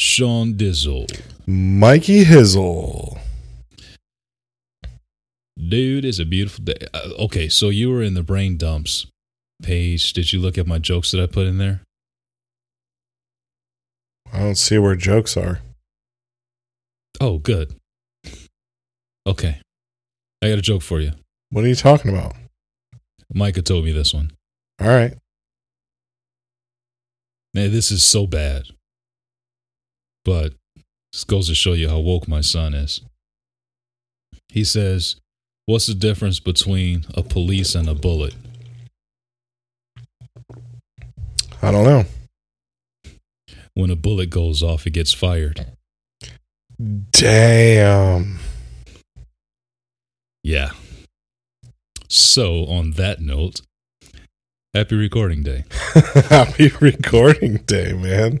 Sean Dizzle. Mikey Hizzle. Dude, it's a beautiful day. Uh, okay, so you were in the brain dumps page. Did you look at my jokes that I put in there? I don't see where jokes are. Oh, good. Okay. I got a joke for you. What are you talking about? Micah told me this one. All right. Man, this is so bad. But this goes to show you how woke my son is. He says, What's the difference between a police and a bullet? I don't know. When a bullet goes off, it gets fired. Damn. Yeah. So, on that note, happy recording day. Happy recording day, man.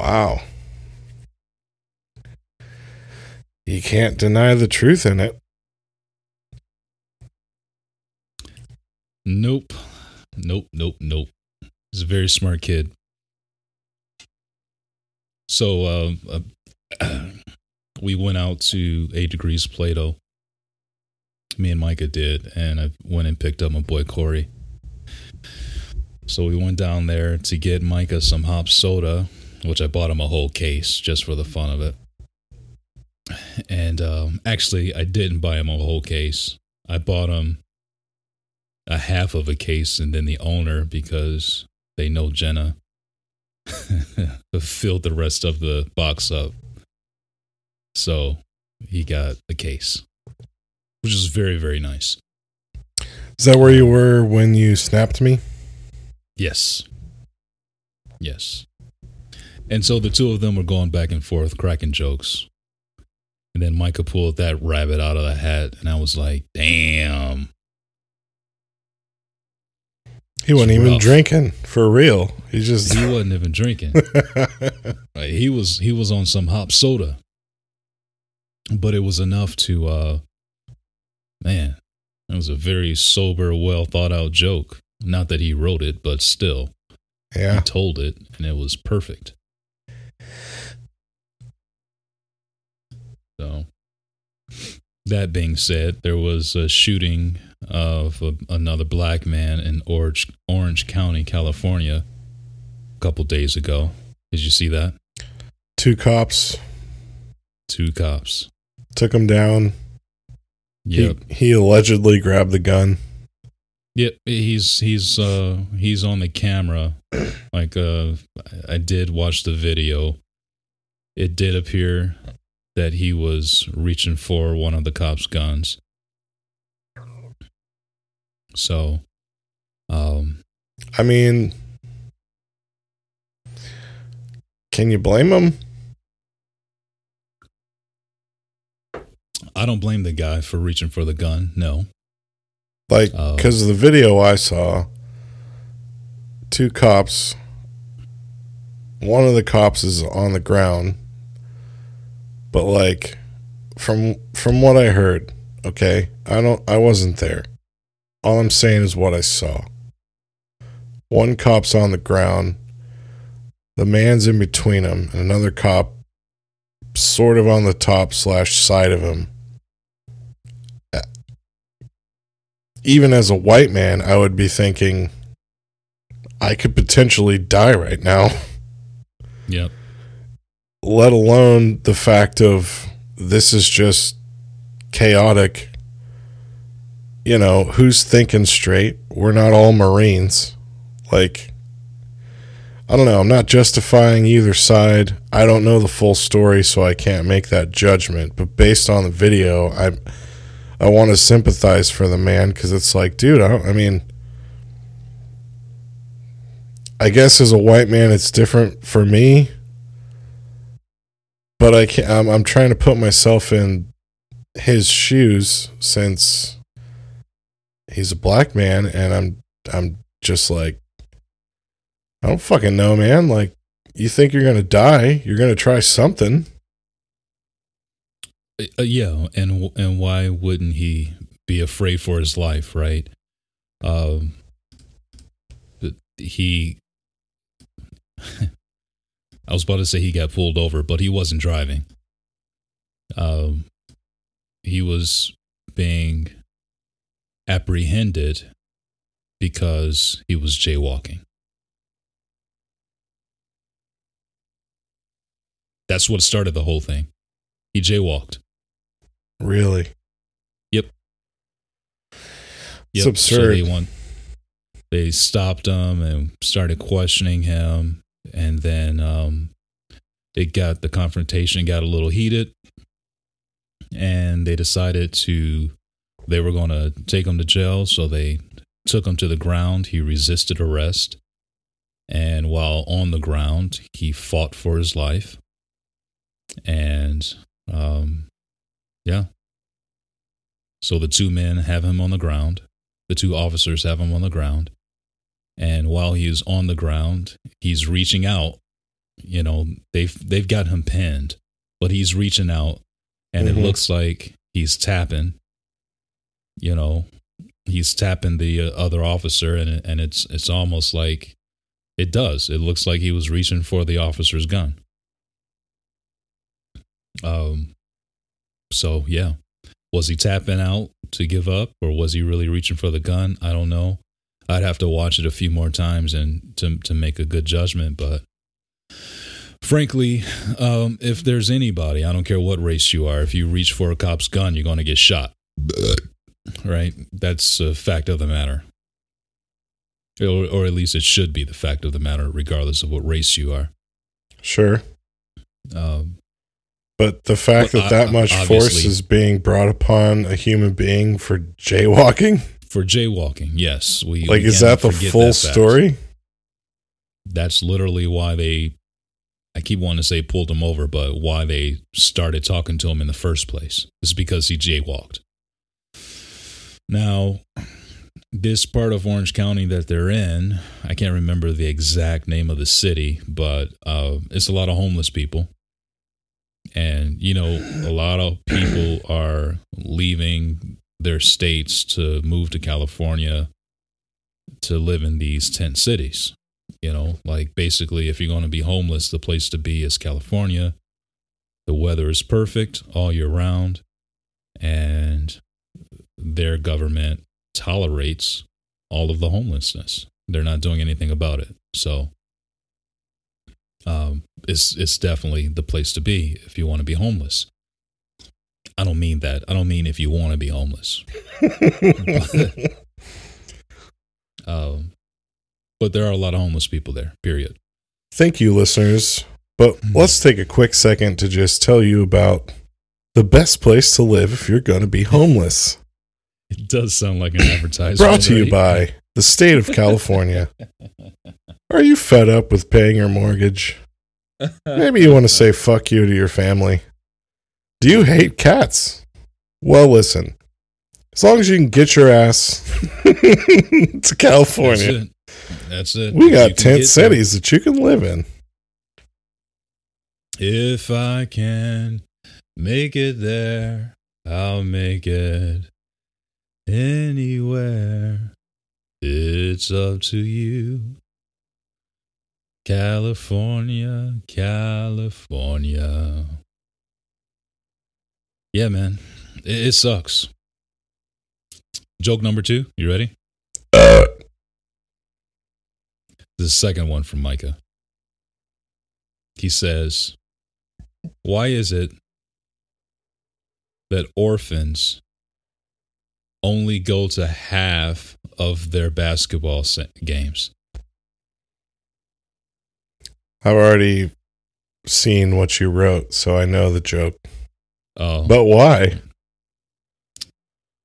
Wow. You can't deny the truth in it. Nope. Nope, nope, nope. He's a very smart kid. So uh, uh, we went out to Eight Degrees Plato. Me and Micah did, and I went and picked up my boy Corey. So we went down there to get Micah some hop soda, which I bought him a whole case just for the fun of it. And um, actually, I didn't buy him a whole case. I bought him a half of a case, and then the owner, because they know Jenna, filled the rest of the box up. So he got a case, which is very, very nice. Is that where you were when you snapped me? Yes. Yes. And so the two of them were going back and forth, cracking jokes. And then Micah pulled that rabbit out of the hat, and I was like, damn. He wasn't even drinking for real. He just He wasn't even drinking. Like, he was he was on some hop soda. But it was enough to uh man, it was a very sober, well thought out joke. Not that he wrote it, but still. He told it and it was perfect. So that being said, there was a shooting of a, another black man in Orange Orange County, California, a couple days ago. Did you see that? Two cops Two cops. took him down. Yep. He, he allegedly grabbed the gun. Yep, he's he's uh he's on the camera. Like uh I did watch the video. It did appear that he was reaching for one of the cops' guns. So um I mean, can you blame him? I don't blame the guy for reaching for the gun. No. Like, because of the video I saw, two cops, one of the cops is on the ground, but like, from from what I heard, okay, I don't, I wasn't there. All I'm saying is what I saw. One cop's on the ground, the man's in between him, and another cop, sort of on the top slash side of him. Uh, even as a white man, I would be thinking, I could potentially die right now, Yep. Let alone the fact of this is just chaotic. you know, who's thinking straight? We're not all Marines. Like, I don't know. I'm not justifying either side. I don't know the full story, so I can't make that judgment. But based on the video, I I want to sympathize for the man because it's like, dude, I, I mean, I guess as a white man, it's different for me. But I can't. I'm, I'm trying to put myself in his shoes since he's a black man, and I'm I'm just like, I don't fucking know, man. Like, you think you're gonna die? You're gonna try something. Uh, yeah, and and why wouldn't he be afraid for his life, right? Um, But he, I was about to say he got pulled over, but he wasn't driving. Um, he was being apprehended because he was jaywalking. That's what started the whole thing. He jaywalked. Really? Yep. It's absurd. So they, want, they stopped him and started questioning him, and then um, it got the confrontation got a little heated, and they decided to they were going to take him to jail. So they took him to the ground. He resisted arrest, and while on the ground, he fought for his life, and um, yeah. So the two men have him on the ground. The two officers have him on the ground. And while he's on the ground, he's reaching out. You know, they've they've got him pinned, but he's reaching out and mm-hmm. it looks like he's tapping. You know, he's tapping the uh, other officer and and it's it's almost like it does. It looks like he was reaching for the officer's gun. Um so yeah, was he tapping out to give up, or was he really reaching for the gun? I don't know. I'd have to watch it a few more times and to to make a good judgment. But frankly, um, if there's anybody, I don't care what race you are, if you reach for a cop's gun, you're going to get shot. right? That's a fact of the matter. Or, or at least it should be the fact of the matter, regardless of what race you are. Sure. Um, but the fact that that much force is being brought upon a human being for jaywalking, for jaywalking, yes, we like we is that the full that story? That's literally why they. I keep wanting to say pulled him over, but why they started talking to him in the first place is because he jaywalked. Now, this part of Orange County that they're in, I can't remember the exact name of the city, but uh, it's a lot of homeless people and, you know, a lot of people are leaving their states to move to California to live in these tent cities. You know, like basically, if you're going to be homeless, the place to be is California. The weather is perfect all year round, and their government tolerates all of the homelessness. They're not doing anything about it. So um, it's it's definitely the place to be if you want to be homeless. I don't mean that. I don't mean if you want to be homeless. but, um, but there are a lot of homeless people there. Period. Thank you, listeners. But mm-hmm. let's take a quick second to just tell you about the best place to live if you're going to be homeless. It does sound like an advertisement. Brought to you by the state of California. Are you fed up with paying your mortgage? Maybe you want to say fuck you to your family. Do you hate cats? Well, listen. As long as you can get your ass to California. That's it. That's it. We got tent cities that you can live in. If I can make it there, I'll make it anywhere. It's up to you. California, California. Yeah, man. It, it sucks. Joke number two. You ready? Uh. The second one from Micah. He says, Why is it that orphans only go to half of their basketball games. I've already seen what you wrote, so I know the joke. Oh, But why?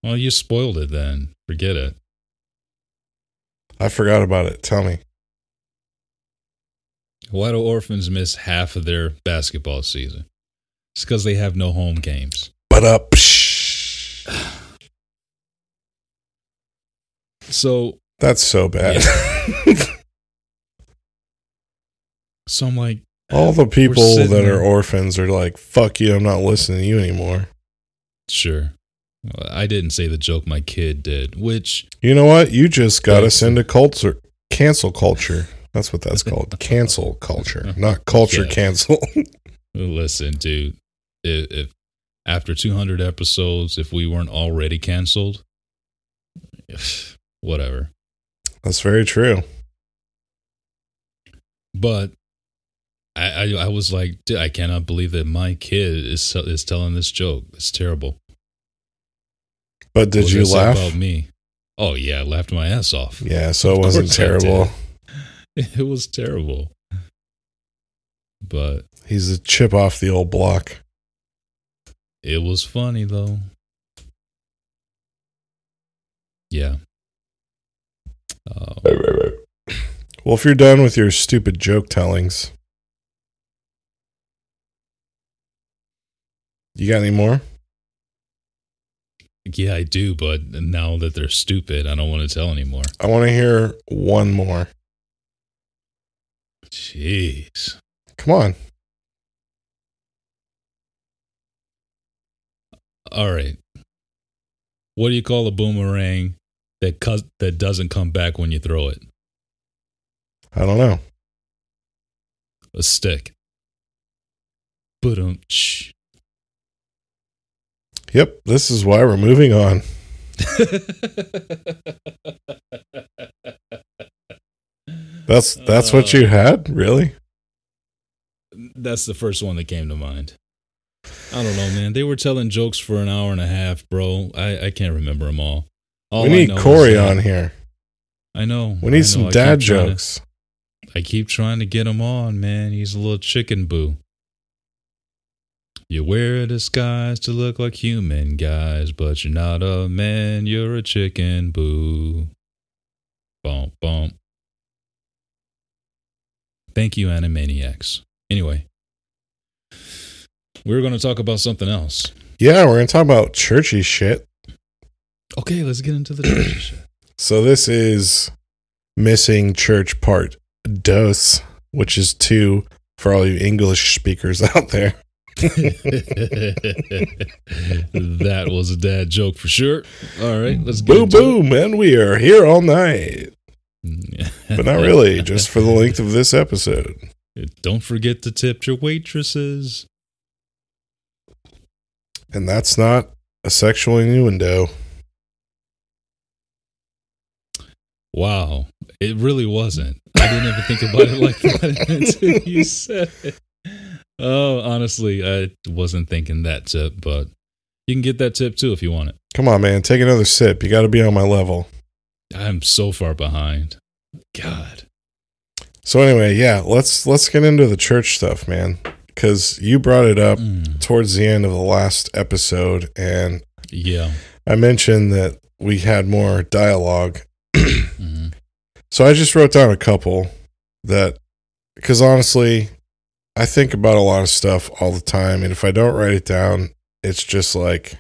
well, you spoiled it. Then forget it. I forgot about it. Tell me. Why do orphans miss half of their basketball season? It's because they have no home games. But uh, up. So, That's so bad. so I'm like, All the people that there. are orphans are like, fuck you, I'm not listening to you anymore. sure. I didn't say the joke. My kid did, which You know what? You just got us into culture, cancel culture. That's what that's called. cancel culture, not culture Yeah. cancel. listen, dude. If, if after 200 episodes, if we weren't already canceled, whatever. that's very true. But I, I, I was like, dude, I cannot believe that my kid is is telling this joke. It's terrible. But did you does it say laugh? about me? Oh yeah, I laughed my ass off. Yeah, so it wasn't terrible. It was terrible. But He's a chip off the old block. it was funny though. Yeah. Uh, Well, if you're done with your stupid joke tellings, you got any more? yeah, I do, but now that they're stupid, I don't want to tell anymore. I want to hear one more. Jeez. Come on. All right. What do you call a boomerang that cus- that doesn't come back when you throw it? I don't know. A stick. Boom. Yep, this is why we're moving on. That's that's what Uh, you had, really? That's the first one that came to mind. I don't know, man. They were telling jokes for an hour and a half, bro. I, I can't remember them all. all we need Corey that- on here. I know. We need know. some dad trying to- jokes. I keep trying to get him on, man. He's a little chicken boo. You wear a disguise to look like human guys, but you're not a man, you're a chicken boo. Bump, bump. Thank you, Animaniacs. Anyway, we are going to talk about something else. Yeah, we're gonna talk about churchy shit. Okay, let's get into the church shit. So this is missing church part dos, which is two for all you English speakers out there. That was a dad joke for sure. All right, let's get Boom boom, and we are here all night. But not really, just for the length of this episode. Don't forget to tip your waitresses. And that's not a sexual innuendo. Wow, it really wasn't. I didn't even think about it like that until you said it. Oh, honestly, I wasn't thinking that tip, but you can get that tip too if you want it. Come on, man, take another sip. You got to be on my level. I'm so far behind. God. So anyway, yeah, let's let's get into the church stuff, man, because you brought it up Mm, towards the end of the last episode, and yeah. I mentioned that we had more dialogue. Mhm. So I just wrote down a couple that, because honestly, I think about a lot of stuff all the time, and if I don't write it down, it's just like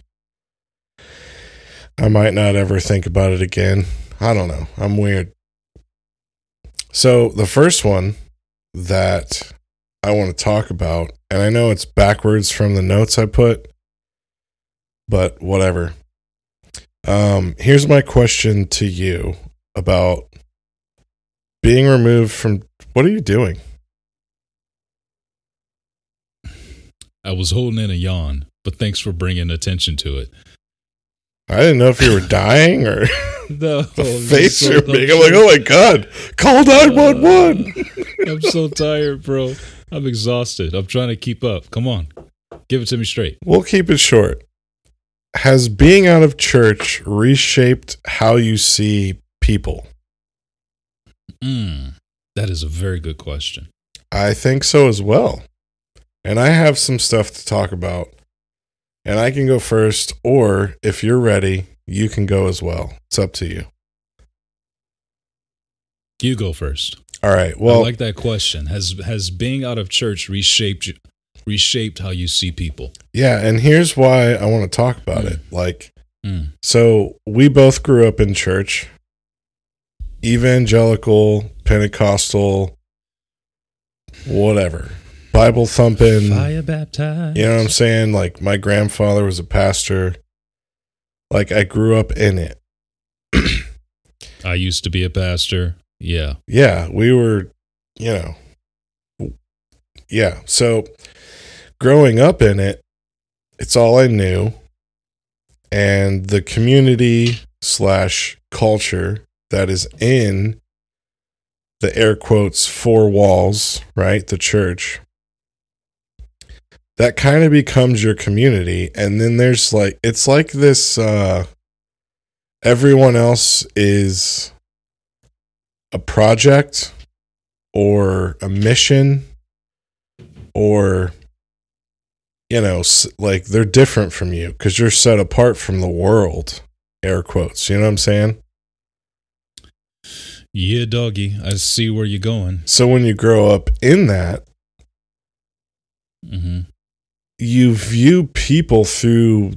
I might not ever think about it again. I don't know. I'm weird. So the first one that I want to talk about, and I know it's backwards from the notes I put, but whatever. Um, here's my question to you about being removed from what are you doing? I was holding in a yawn, but thanks for bringing attention to it. I didn't know if you were dying or No, the face so- you're making. I'm like, oh my god, call 911. I'm so tired, bro. I'm exhausted. I'm trying to keep up. Come on. Give it to me straight. we'll keep it short. has being out of church reshaped how you see people? Mm, that is a very good question. I think so as well. And I have some stuff to talk about. And I can go first, or if you're ready, you can go as well. It's up to you. You go first. All right. Well, I like that question. Has has being out of church reshaped you, reshaped how you see people? yeah. And here's why I want to talk about Mm. it. Like, Mm. so we both grew up in church, evangelical, Pentecostal, whatever, Bible thumping. Fire baptized. You know what I'm saying? Like my grandfather was a pastor. Like I grew up in it. I used to be a pastor. Yeah. Yeah, we were, you know. Yeah. So growing up in it, it's all I knew. And the community slash culture that is in the air quotes four walls, right? The church. That kind of becomes your community. And then there's like, it's like this, uh, everyone else is a project or a mission or you know like they're different from you because you're set apart from the world air quotes you know what i'm saying Yeah, doggy. I see where you're going. so when you grow up in that hmm you view people through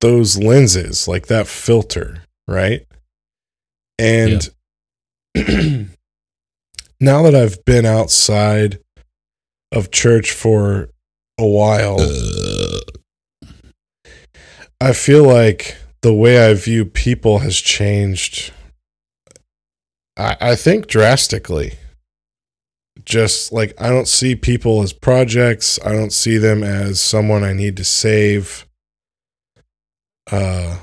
those lenses like that filter right and now that i've been outside of church for a while I feel like the way I view people has changed. I, I think drastically. Just like I don't see people as projects. I don't see them as someone I need to save. Uh,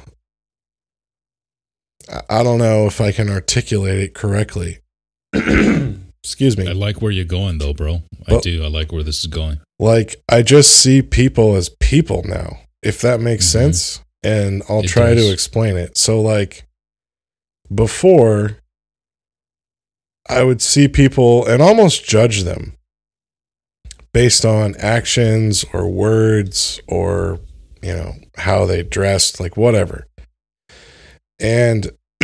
I- don't know if I can articulate it correctly. Excuse me. I like where you're going, though, bro. I do. I like where this is going. like I just see people as people now, if that makes Mhm. sense. And I'll It try does. to explain it. So like before I would see people and almost judge them based on actions or words or you know how they dressed like whatever. And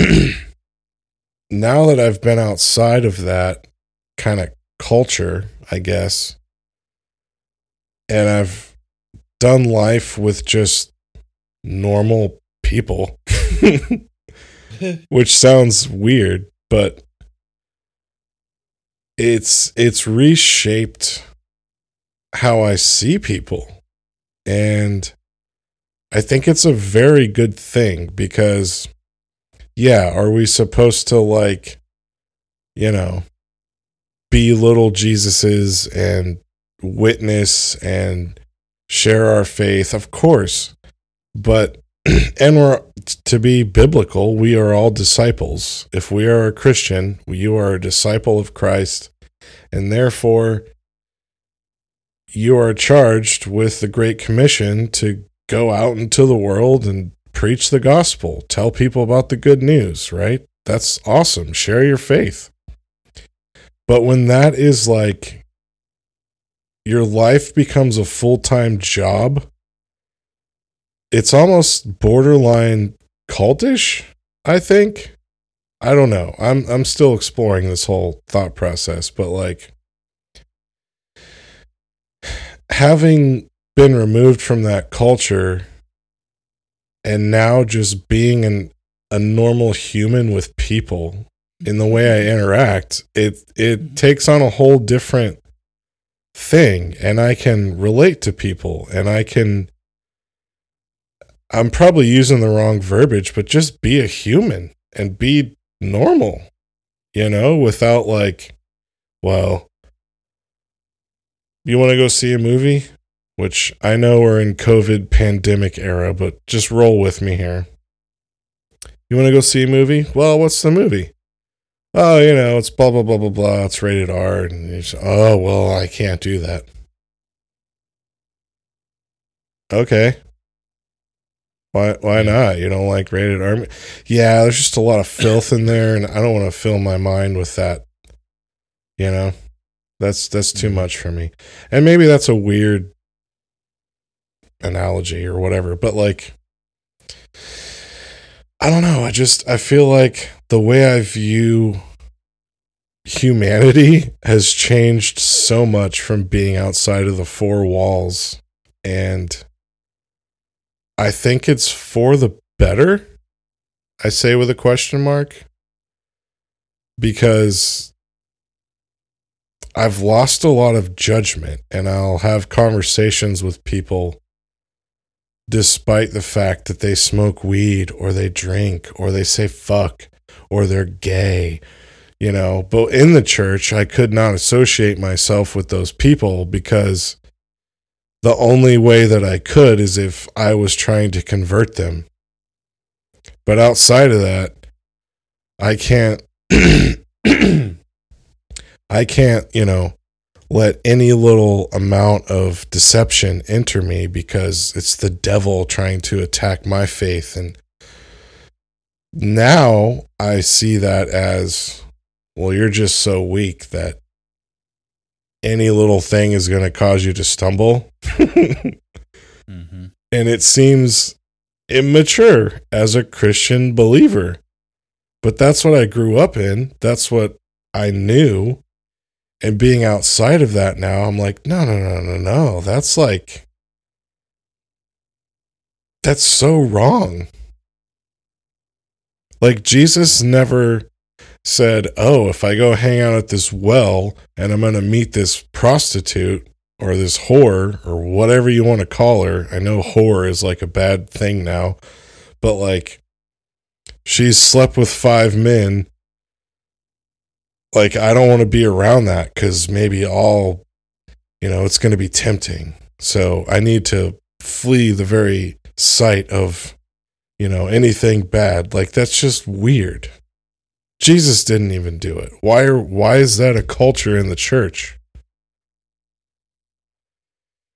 now that I've been outside of that kind of culture, I guess, and I've done life with just normal people, which sounds weird, but it's it's reshaped how I see people. And I think it's a very good thing because yeah, are we supposed to like you know be little Jesuses and witness and share our faith, of course. But and we're to be biblical, we are all disciples. If we are a Christian, you are a disciple of Christ, and therefore you are charged with the Great Commission to go out into the world and preach the gospel, tell people about the good news, right? That's awesome. Share your faith. But when that is like your life becomes a full time job, it's almost borderline cultish, I think. I don't know. I'm I'm still exploring this whole thought process, but like having been removed from that culture and now just being an a normal human with people in the way I interact, it it mm-hmm. takes on a whole different thing and I can relate to people and I can I'm probably using the wrong verbiage, but just be a human and be normal, you know, without like, well, you want to go see a movie? Which I know we're in COVID pandemic era, but just roll with me here. You want to go see a movie? Well, what's the movie? Oh, you know, it's blah, blah, blah, blah, blah. It's rated R. And you say, oh, well, I can't do that. Okay. Why why not? You don't like rated R? Yeah, there's just a lot of filth in there, and I don't want to fill my mind with that. You know, that's that's too Mm-hmm. much for me. And maybe that's a weird analogy or whatever, but like I don't know. I just I feel like the way I view humanity has changed so much from being outside of the four walls and I think it's for the better. I say with a question mark because I've lost a lot of judgment and I'll have conversations with people despite the fact that they smoke weed or they drink or they say fuck or they're gay, you know. But in the church, I could not associate myself with those people because the only way that I could is if I was trying to convert them. But outside of that, I can't, I can't, you know, let any little amount of deception enter me because it's the devil trying to attack my faith. And now I see that as well, you're just so weak that any little thing is going to cause you to stumble. Mm-hmm. and it seems immature as a Christian believer. But that's what I grew up in. That's what I knew. And being outside of that now, I'm like, no, no, no, no, no. That's like, that's so wrong. Like, Jesus never said, oh, if I go hang out at this well and I'm going to meet this prostitute or this whore or whatever you want to call her. I know whore is like a bad thing now, but like she's slept with five men. Like I don't want to be around that cuz maybe all you know, it's going to be tempting. So I need to flee the very sight of you know, anything bad. Like that's just weird. Jesus didn't even do it. Why are why is that a culture in the church?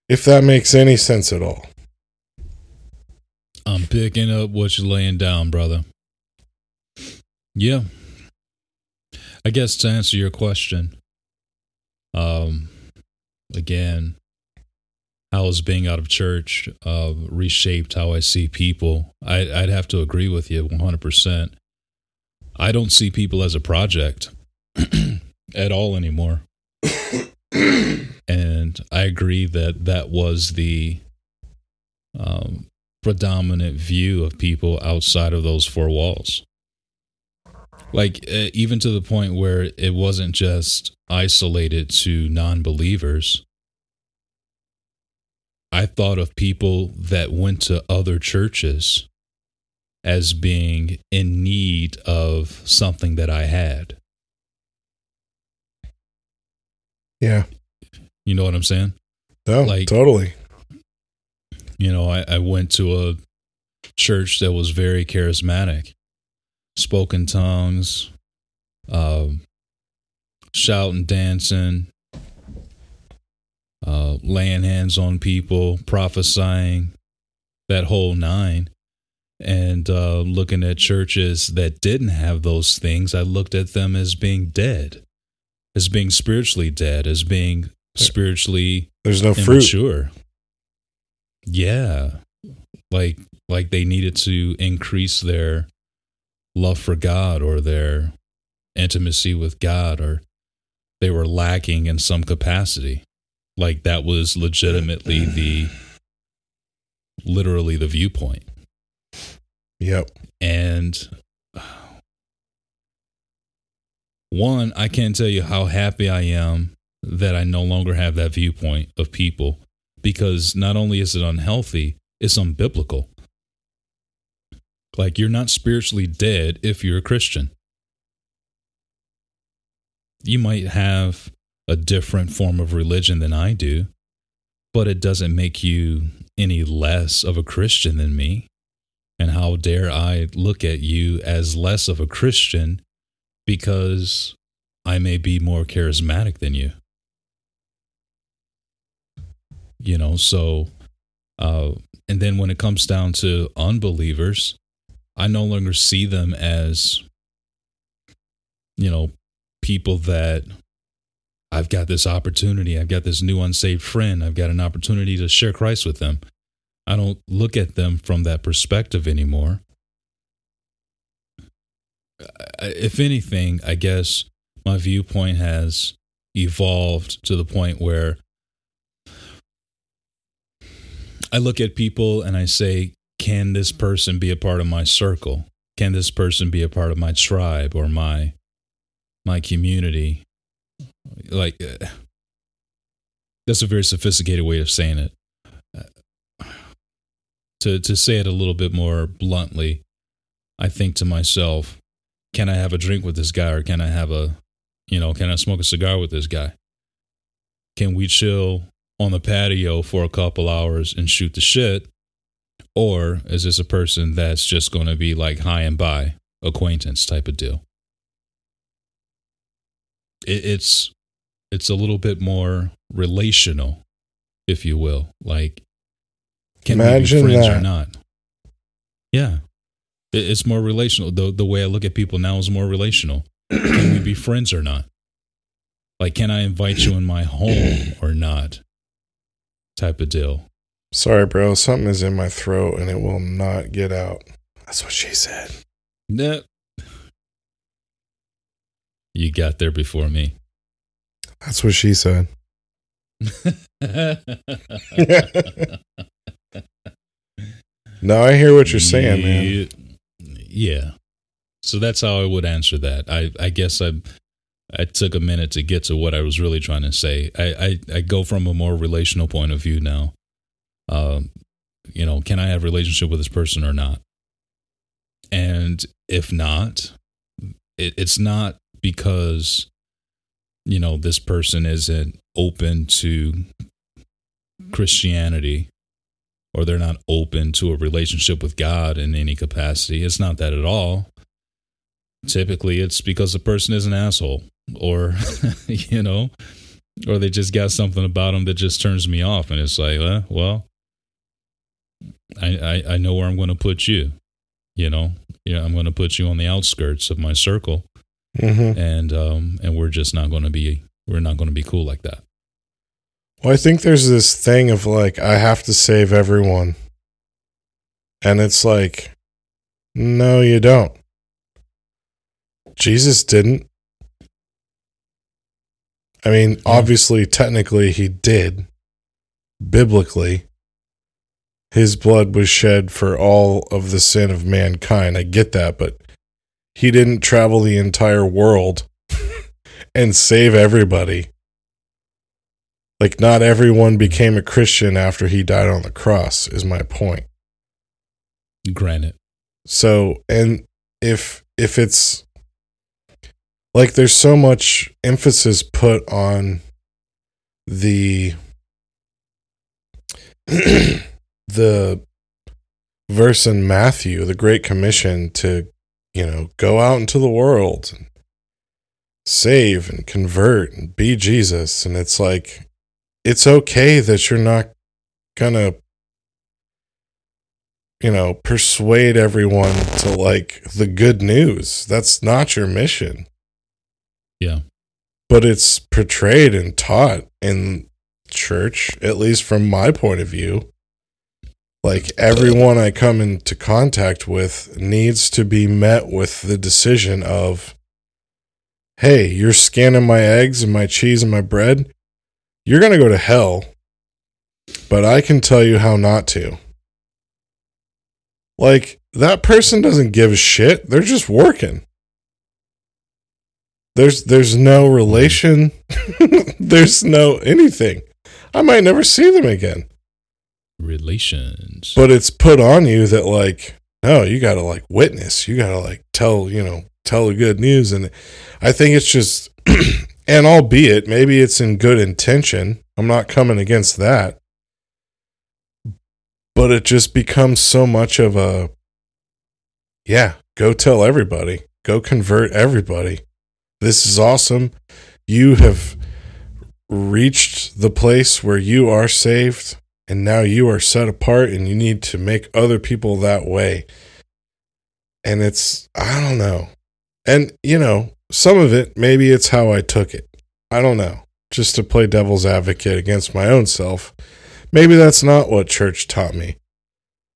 If that makes any sense at all. I'm picking up what you're laying down, brother. Yeah. I guess to answer your question, um, again, how is being out of church uh, reshaped how I see people? I, I'd have to agree with you 100%. I don't see people as a project at all anymore. and I agree that that was the um, predominant view of people outside of those four walls. Like, uh, even to the point where it wasn't just isolated to non believers. I thought of people that went to other churches as being in need of something that I had. Yeah. You know what I'm saying? No, Like- totally. You know, I, I went to a church that was very charismatic, spoken tongues, um, shouting, dancing, uh, laying hands on people, prophesying, that whole nine. And uh, looking at churches that didn't have those things, I looked at them as being dead, as being spiritually dead, as being spiritually There's no fruit. immature. Yeah. Like like they needed to increase their love for God or their intimacy with God or they were lacking in some capacity. Like that was legitimately the literally the viewpoint. Yep. And one, I can't tell you how happy I am that I no longer have that viewpoint of people because not only is it unhealthy, it's unbiblical. Like you're not spiritually dead if you're a Christian. You might have a different form of religion than I do, but it doesn't make you any less of a Christian than me. And how dare I look at you as less of a Christian because I may be more charismatic than you? You know, so Uh, and then when it comes down to unbelievers, I no longer see them as, you know, people that I've got this opportunity. I've got this new unsaved friend. I've got an opportunity to share Christ with them. I don't look at them from that perspective anymore. If anything, I guess my viewpoint has evolved to the point where I look at people and I say, can this person be a part of my circle? Can this person be a part of my tribe or my my community? Like uh, that's a very sophisticated way of saying it. To to say it a little bit more bluntly, I think to myself, can I have a drink with this guy or can I have a you know, can I smoke a cigar with this guy? Can we chill on the patio for a couple hours and shoot the shit? Or is this a person that's just going to be like hi and bye acquaintance type of deal? It, it's it's a little bit more relational, if you will. Like, can Imagine we be friends that. or not? Yeah, it, it's more relational. The the way I look at people now is more relational. can we be friends or not? Like, can I invite you in my home or not? Type of deal. Sorry, bro. Something is in my throat and it will not get out. That's what she said. Nah. You got there before me. That's what she said. no, I hear what you're saying, man. Yeah. So that's how I would answer that. I, I guess I I took a minute to get to what I was really trying to say. I, I, I go from a more relational point of view now. Um, you know, can I have relationship with this person or not? And if not, it, it's not because you know this person isn't open to Christianity or they're not open to a relationship with God in any capacity. It's not that at all. Typically, it's because the person is an asshole or, you know, or they just got something about them that just turns me off. And it's like, uh, well, I, I, I know where I'm going to put you, you know, yeah, I'm going to put you on the outskirts of my circle. Mm-hmm. And, um, and we're just not going to be, we're not going to be cool like that. Well, I think there's this thing of like, I have to save everyone. And it's like, no, you don't. Jesus didn't. I mean, yeah. obviously, technically, he did. Biblically, his blood was shed for all of the sin of mankind. I get that, but he didn't travel the entire world and save everybody. Like, not everyone became a Christian after he died on the cross, is my point. Granted. So, and if if it's like there's so much emphasis put on the the verse in Matthew, the Great Commission to, you know, go out into the world and save and convert and be Jesus. And it's like, it's okay that you're not gonna, you know, persuade everyone to like the good news. That's not your mission. Yeah. But it's portrayed and taught in church, at least from my point of view. Like everyone I come into contact with needs to be met with the decision of, hey, you're scanning my eggs and my cheese and my bread. You're going to go to hell, but I can tell you how not to. Like, that person doesn't give a shit. They're just working. There's there's no relation. there's no anything. I might never see them again. Relations. But it's put on you that like, no, you gotta like witness. You gotta like tell, you know, tell the good news. And I think it's just and albeit maybe it's in good intention. I'm not coming against that. But it just becomes so much of a yeah, go tell everybody. Go convert everybody. This is awesome. You have reached the place where you are saved and now you are set apart and you need to make other people that way. And it's, I don't know. And, you know, some of it, maybe it's how I took it. I don't know. Just to play devil's advocate against my own self. Maybe that's not what church taught me.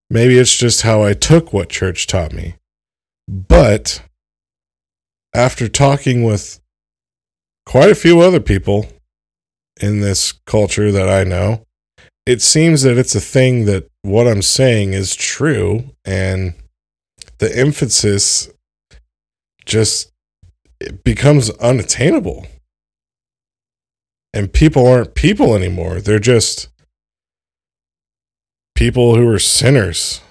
Maybe it's just how I took what church taught me. But after talking with quite a few other people in this culture that I know, it seems that it's a thing that what I'm saying is true and the emphasis just becomes unattainable. And people aren't people anymore. They're just people who are sinners.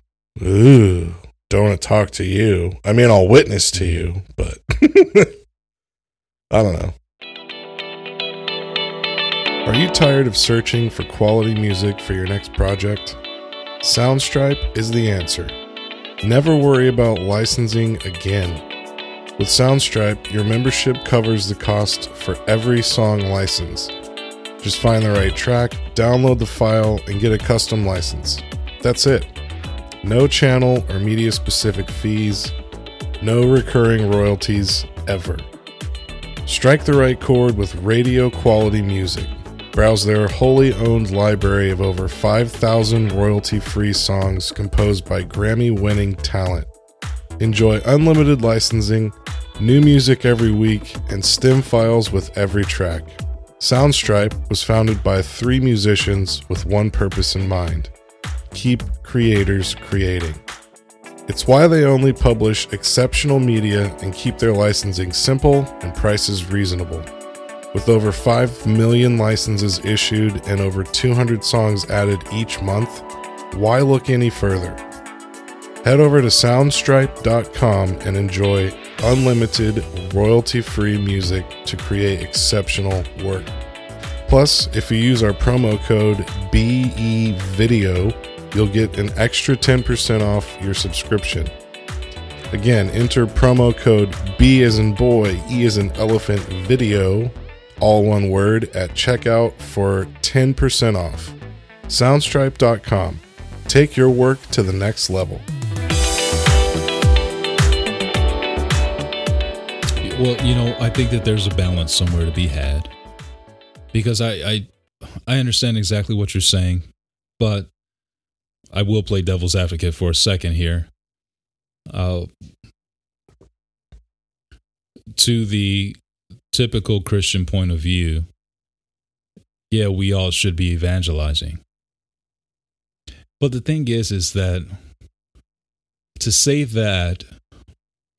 Ooh, don't want to talk to you. I mean, I'll witness to you, but I don't know. Are you tired of searching for quality music for your next project? Soundstripe is the answer. Never worry about licensing again. With Soundstripe, your membership covers the cost for every song license. Just find the right track, download the file, and get a custom license. That's it. No channel or media specific fees, no recurring royalties ever. Strike the right chord with radio quality music. Browse their wholly owned library of over 5,000 royalty free songs composed by Grammy winning talent. Enjoy unlimited licensing, new music every week, and stem files with every track. Soundstripe was founded by three musicians with one purpose in mind keep creators creating. It's why they only publish exceptional media and keep their licensing simple and prices reasonable. With over 5 million licenses issued and over 200 songs added each month, why look any further? Head over to soundstripe.com and enjoy unlimited, royalty free music to create exceptional work. Plus, if you use our promo code BEVideo, you'll get an extra 10% off your subscription. Again, enter promo code B as in boy, E as in elephant video all one word, at checkout for 10% off. Soundstripe.com. Take your work to the next level. Well, you know, I think that there's a balance somewhere to be had because I, I, I understand exactly what you're saying, but I will play devil's advocate for a second here. Uh, to the typical Christian point of view, yeah, we all should be evangelizing. But the thing is, is that to say that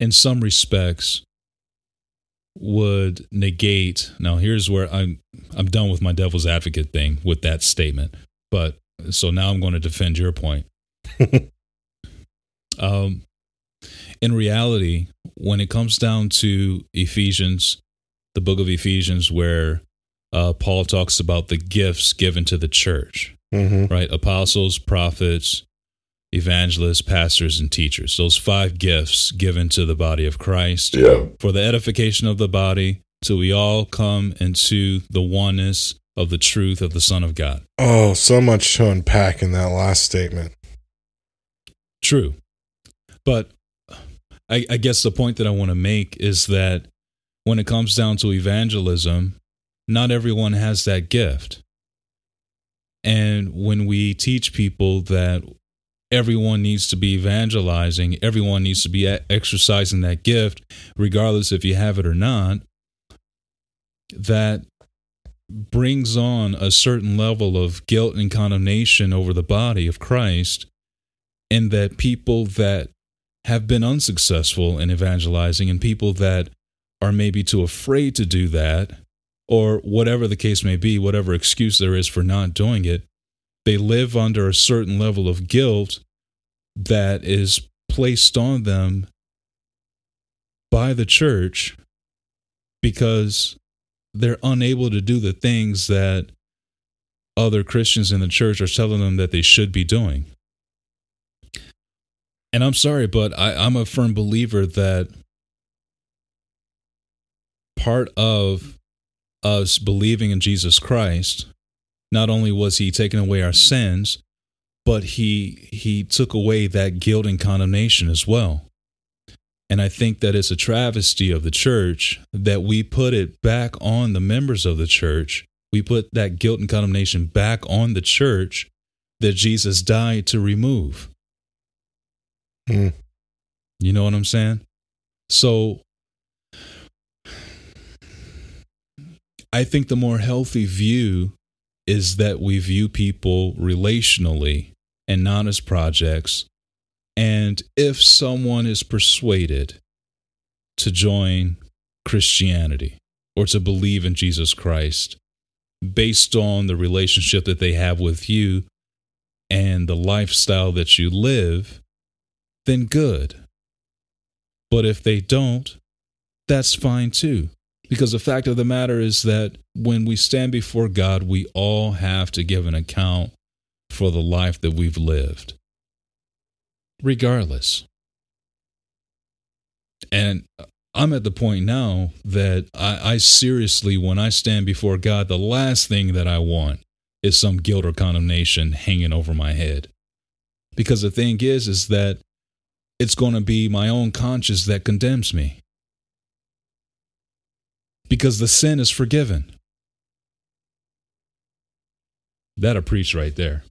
in some respects would negate now here's where i'm i'm done with my devil's advocate thing with that statement but so now i'm going to defend your point um in reality when it comes down to ephesians the book of Ephesians where uh, Paul talks about the gifts given to the church, Mm-hmm. right? Apostles, prophets, evangelists, pastors, and teachers. Those five gifts given to the body of Christ Yeah. for the edification of the body, till we all come into the oneness of the truth of the Son of God. Oh, so much to unpack in that last statement. True. But I, I guess the point that I want to make is that when it comes down to evangelism, not everyone has that gift. And when we teach people that everyone needs to be evangelizing, everyone needs to be exercising that gift, regardless if you have it or not, that brings on a certain level of guilt and condemnation over the body of Christ, and that people that have been unsuccessful in evangelizing and people that are maybe too afraid to do that, or whatever the case may be, whatever excuse there is for not doing it, they live under a certain level of guilt that is placed on them by the church because they're unable to do the things that other Christians in the church are telling them that they should be doing. And I'm sorry, but I, I'm a firm believer that part of us believing in Jesus Christ, not only was he taking away our sins, but he he took away that guilt and condemnation as well. And I think that it's a travesty of the church that we put it back on the members of the church. We put that guilt and condemnation back on the church that Jesus died to remove. Hmm. You know what I'm saying? So I think the more healthy view is that we view people relationally and not as projects. And if someone is persuaded to join Christianity or to believe in Jesus Christ based on the relationship that they have with you and the lifestyle that you live, then good. But if they don't, that's fine too. Because the fact of the matter is that when we stand before God, we all have to give an account for the life that we've lived, regardless. And I'm at the point now that I, I, seriously, when I stand before God, the last thing that I want is some guilt or condemnation hanging over my head. Because the thing is, is that it's going to be my own conscience that condemns me because the sin is forgiven. That'll preach right there.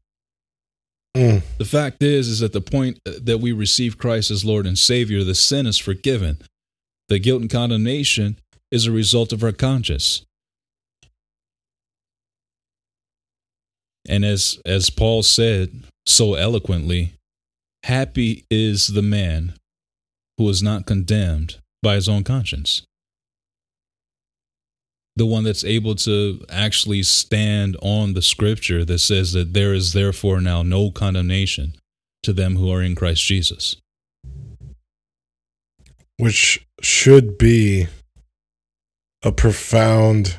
Mm. The fact is, is at the point that we receive Christ as Lord and Savior, the sin is forgiven. The guilt and condemnation is a result of our conscience. And as as Paul said so eloquently, happy is the man who is not condemned by his own conscience the one that's able to actually stand on the scripture that says that there is therefore now no condemnation to them who are in Christ Jesus. Which should be a profound,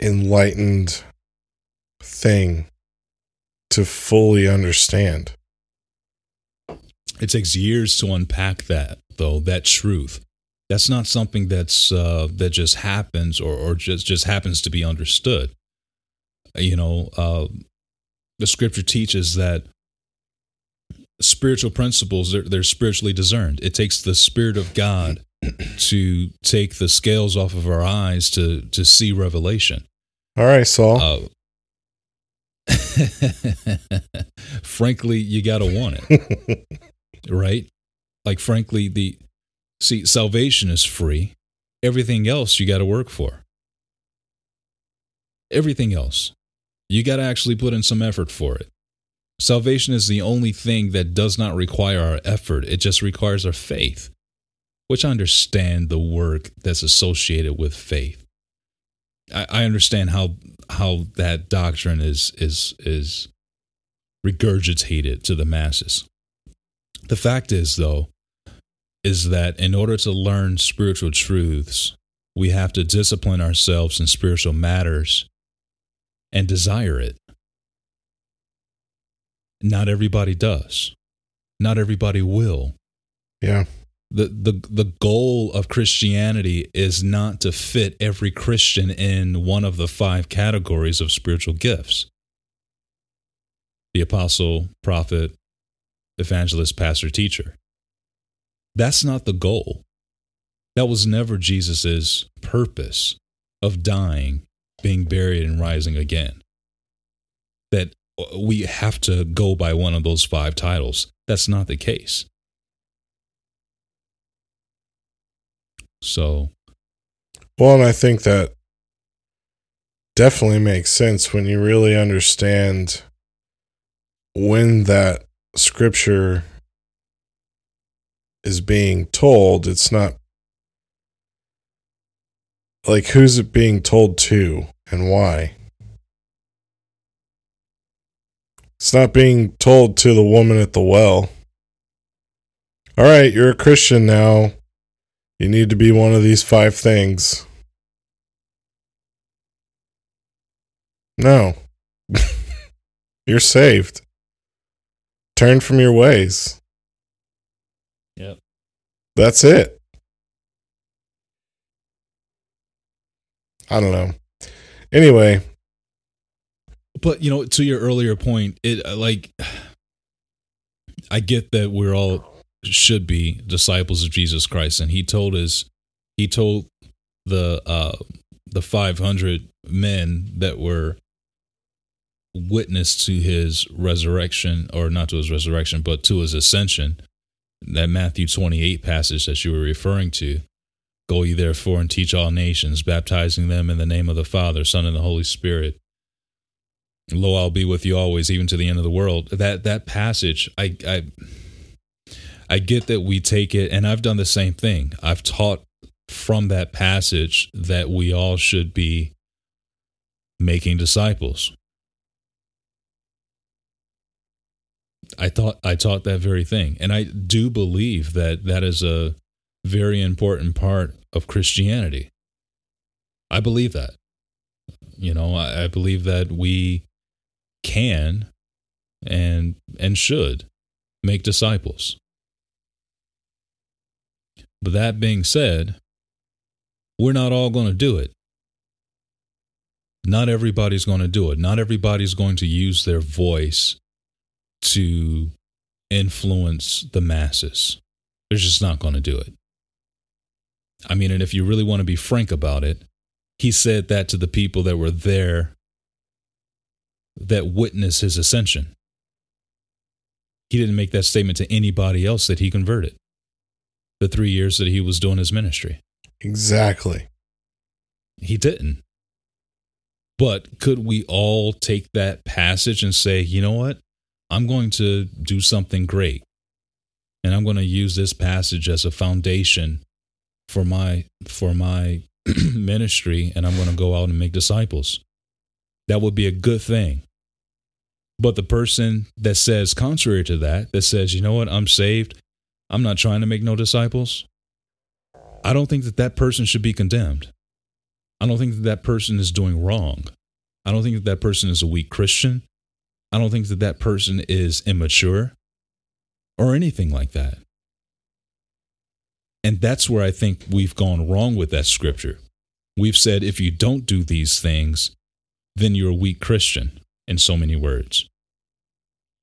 enlightened thing to fully understand. It takes years to unpack that, though, that truth that's not something that's uh, that just happens or, or just just happens to be understood. You know, uh, the scripture teaches that spiritual principles they're, they're spiritually discerned. It takes the spirit of God to take the scales off of our eyes to to see revelation. All right, Saul. Uh, frankly, you got to want it, right? Like, frankly, the See, salvation is free. Everything else you got to work for. Everything else. You got to actually put in some effort for it. Salvation is the only thing that does not require our effort, it just requires our faith, which I understand the work that's associated with faith. I, I understand how how that doctrine is is is regurgitated to the masses. The fact is though, is that in order to learn spiritual truths, we have to discipline ourselves in spiritual matters and desire it. Not everybody does. Not everybody will. Yeah. The, the the goal of Christianity is not to fit every Christian in one of the five categories of spiritual gifts. The apostle, prophet, evangelist, pastor, teacher. That's not the goal. That was never Jesus' purpose of dying, being buried, and rising again. That uh, we have to go by one of those five titles. That's not the case. So. Well, and I think that definitely makes sense when you really understand when that scripture is being told, it's not like who's it being told to and why? It's not being told to the woman at the well. All right, you're a Christian now. You need to be one of these five things. No. you're saved. Turn from your ways. That's it. I don't know. Anyway, but you know, to your earlier point, it uh, like I get that we're all should be disciples of Jesus Christ, and he told us, he told the uh the five hundred men that were witness to his resurrection, or not to his resurrection, but to his ascension. That Matthew twenty eight passage that you were referring to. Go ye therefore and teach all nations, baptizing them in the name of the Father, Son, and the Holy Spirit. Lo i'll be with you always even to the end of the world. That that passage i i i get that we take it and i've done the same thing. I've taught from that passage that we all should be making disciples i thought i taught that very thing and i do believe that that is a very important part of christianity i believe that you know I, I believe that we can and and should make disciples. But that being said, we're not all going to do it. Not everybody's going to do it. Not everybody's going to use their voice to influence the masses. They're just not going to do it. I mean, and if you really want to be frank about it, he said that to the people that were there that witnessed his ascension. He didn't make that statement to anybody else that he converted the three years that he was doing his ministry. Exactly. He didn't. But could we all take that passage and say, you know what? I'm going to do something great. And I'm going to use this passage as a foundation for my for my ministry and I'm going to go out and make disciples. That would be a good thing. But the person that says contrary to that, that says, you know what, I'm saved, I'm not trying to make no disciples, I don't think that that person should be condemned. I don't think that that person is doing wrong. I don't think that that person is a weak Christian. I don't think that that person is immature or anything like that. And that's where I think we've gone wrong with that scripture. We've said if you don't do these things, then you're a weak Christian, in so many words.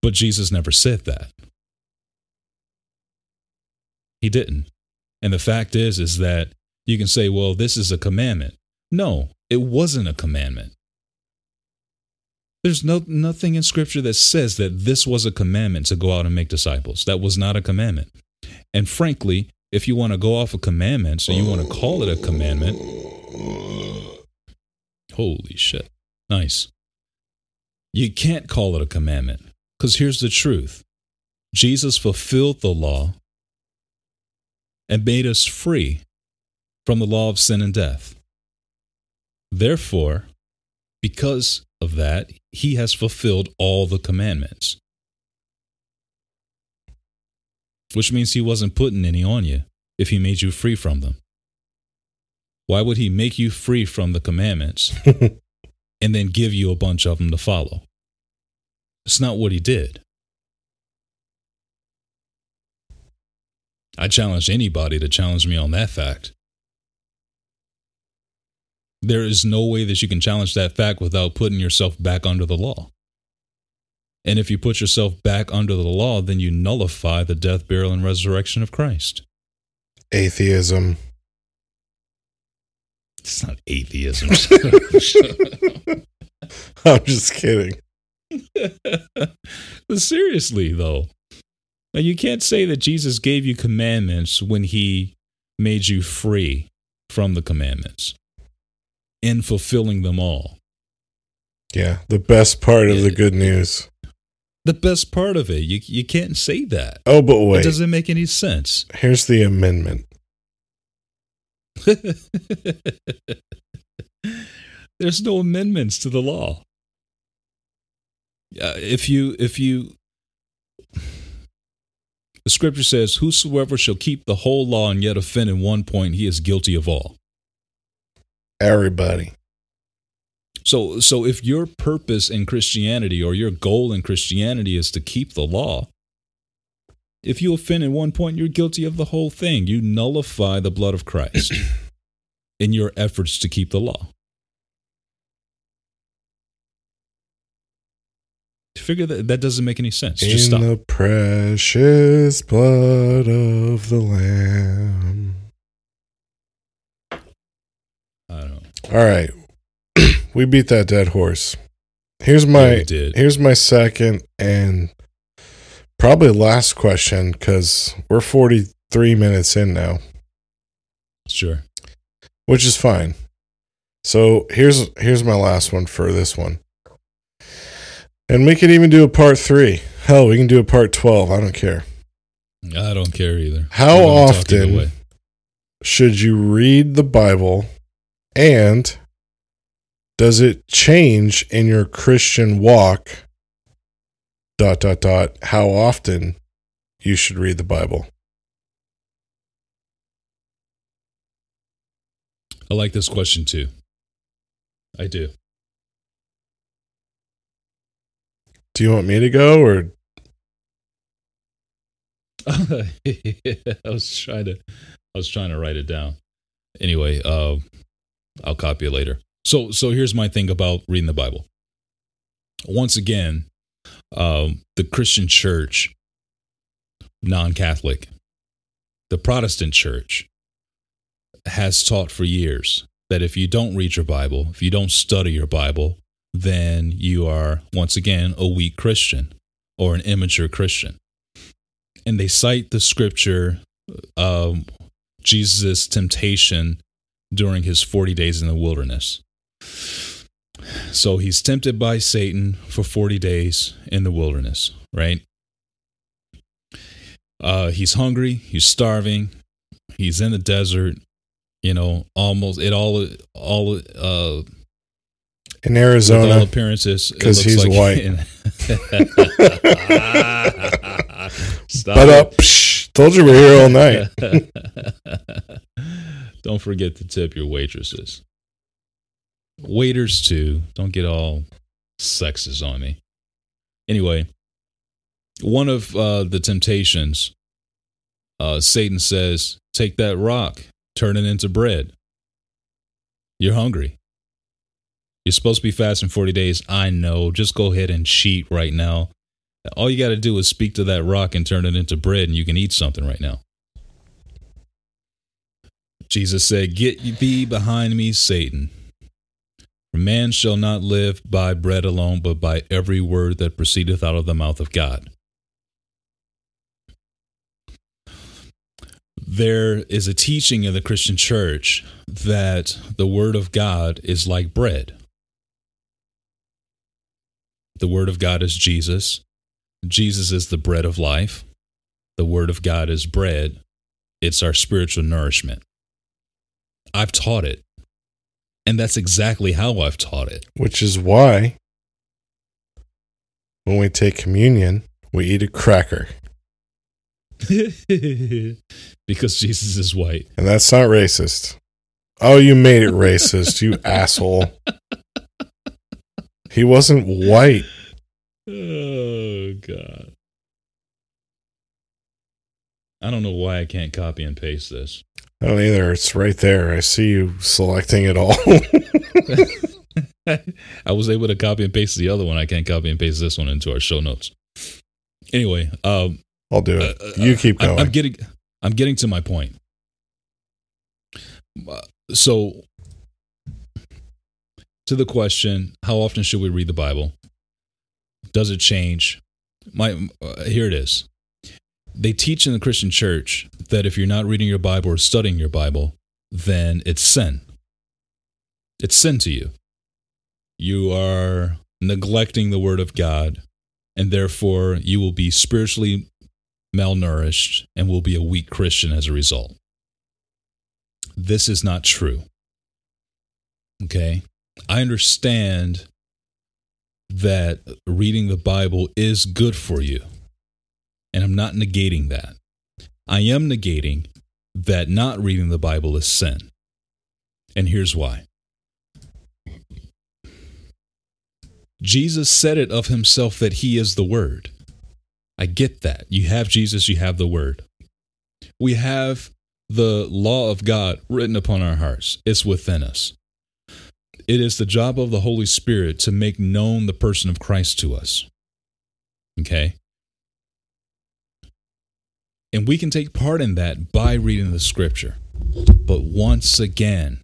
But Jesus never said that. He didn't. And the fact is is that you can say, well, this is a commandment. No, it wasn't a commandment. There's no nothing in scripture that says that this was a commandment to go out and make disciples. That was not a commandment. And frankly, if you want to go off a commandment, or you want to call it a commandment, holy shit. Nice. You can't call it a commandment because here's the truth Jesus fulfilled the law and made us free from the law of sin and death. Therefore, because of that, he has fulfilled all the commandments. Which means he wasn't putting any on you if he made you free from them. Why would he make you free from the commandments and then give you a bunch of them to follow? It's not what he did. I challenge anybody to challenge me on that fact. There is no way that you can challenge that fact without putting yourself back under the law. And if you put yourself back under the law, then you nullify the death, burial, and resurrection of Christ. Atheism. It's not atheism. I'm just kidding. but seriously, though, now you can't say that Jesus gave you commandments when he made you free from the commandments in fulfilling them all. Yeah, the best part of the good news. The best part of it, you you can't say that. Oh, but wait, it doesn't make any sense. Here's the amendment. There's no amendments to the law. Uh, if you if you the scripture says whosoever shall keep the whole law and yet offend in one point he is guilty of all everybody so so if your purpose in christianity or your goal in christianity is to keep the law if you offend at one point you're guilty of the whole thing you nullify the blood of christ in your efforts to keep the law figure that that doesn't make any sense. In Just stop. the precious blood of the Lamb. I don't know. All right. we beat that dead horse. Here's my did. here's my second and probably last question cuz we're 43 minutes in now, Sure. which is fine. So, here's here's my last one for this one. And we could even do a part 3. Hell, we can do a part 12. I don't care. I don't care either. How We're gonna talk either often should you read the Bible and does it change in your Christian walk? Dot, dot, dot. How often you should read the Bible? I like this question too. I do. Do you want me to go or I was trying to I was trying to write it down. Anyway, uh, I'll copy it later. So so here's my thing about reading the Bible. Once again, um, the Christian church, non-Catholic, the Protestant church has taught for years that if you don't read your Bible, if you don't study your Bible, then you are once again a weak Christian or an immature Christian and they cite the scripture um, jesus' temptation during his 40 days in the wilderness so he's tempted by satan for 40 days in the wilderness right uh, he's hungry he's starving he's in the desert you know almost it all all uh in with all Arizona? appearances it 'cause looks he's white Stop But up, psh, told you we're here all night. Don't forget to tip your waitresses. Waiters too. Don't get all sexist on me. Anyway, one of uh, the temptations, uh, Satan says, "Take that rock, turn it into bread." You're hungry. You're supposed to be fasting 40 days. I know. Just go ahead and cheat right now. All you got to do is speak to that rock and turn it into bread, and you can eat something right now. Jesus said, Get thee behind me, Satan. For man shall not live by bread alone, but by every word that proceedeth out of the mouth of God. There is a teaching in the Christian church that the word of God is like bread. The word of God is Jesus. Jesus is the bread of life. The word of God is bread. It's our spiritual nourishment. I've taught it. And that's exactly how I've taught it. Which is why when we take communion, we eat a cracker. because Jesus is white. And that's not racist. Oh, you made it racist, you asshole. He wasn't white. Oh, God. I don't know why I can't copy and paste this. I don't either. It's right there. I see you selecting it all. I was able to copy and paste the other one. I can't copy and paste this one into our show notes. Anyway, um, I'll do it. Uh, You keep going. I'm getting, I'm getting to my point. Uh, So, to the question, how often should we read the Bible? Does it change? My uh, here it is. They teach in the Christian church that if you're not reading your Bible or studying your Bible, then it's sin. It's sin to you. You are neglecting the Word of God, and therefore you will be spiritually malnourished and will be a weak Christian as a result. This is not true. Okay? I understand that reading the Bible is good for you, and I'm not negating that. I am negating that not reading the Bible is sin. And here's why. Jesus said it of himself that he is the Word. I get that. You have Jesus, you have the Word. We have the law of God written upon our hearts, it's within us. It is the job of the Holy Spirit to make known the person of Christ to us. Okay. And we can take part in that by reading the scripture. But once again,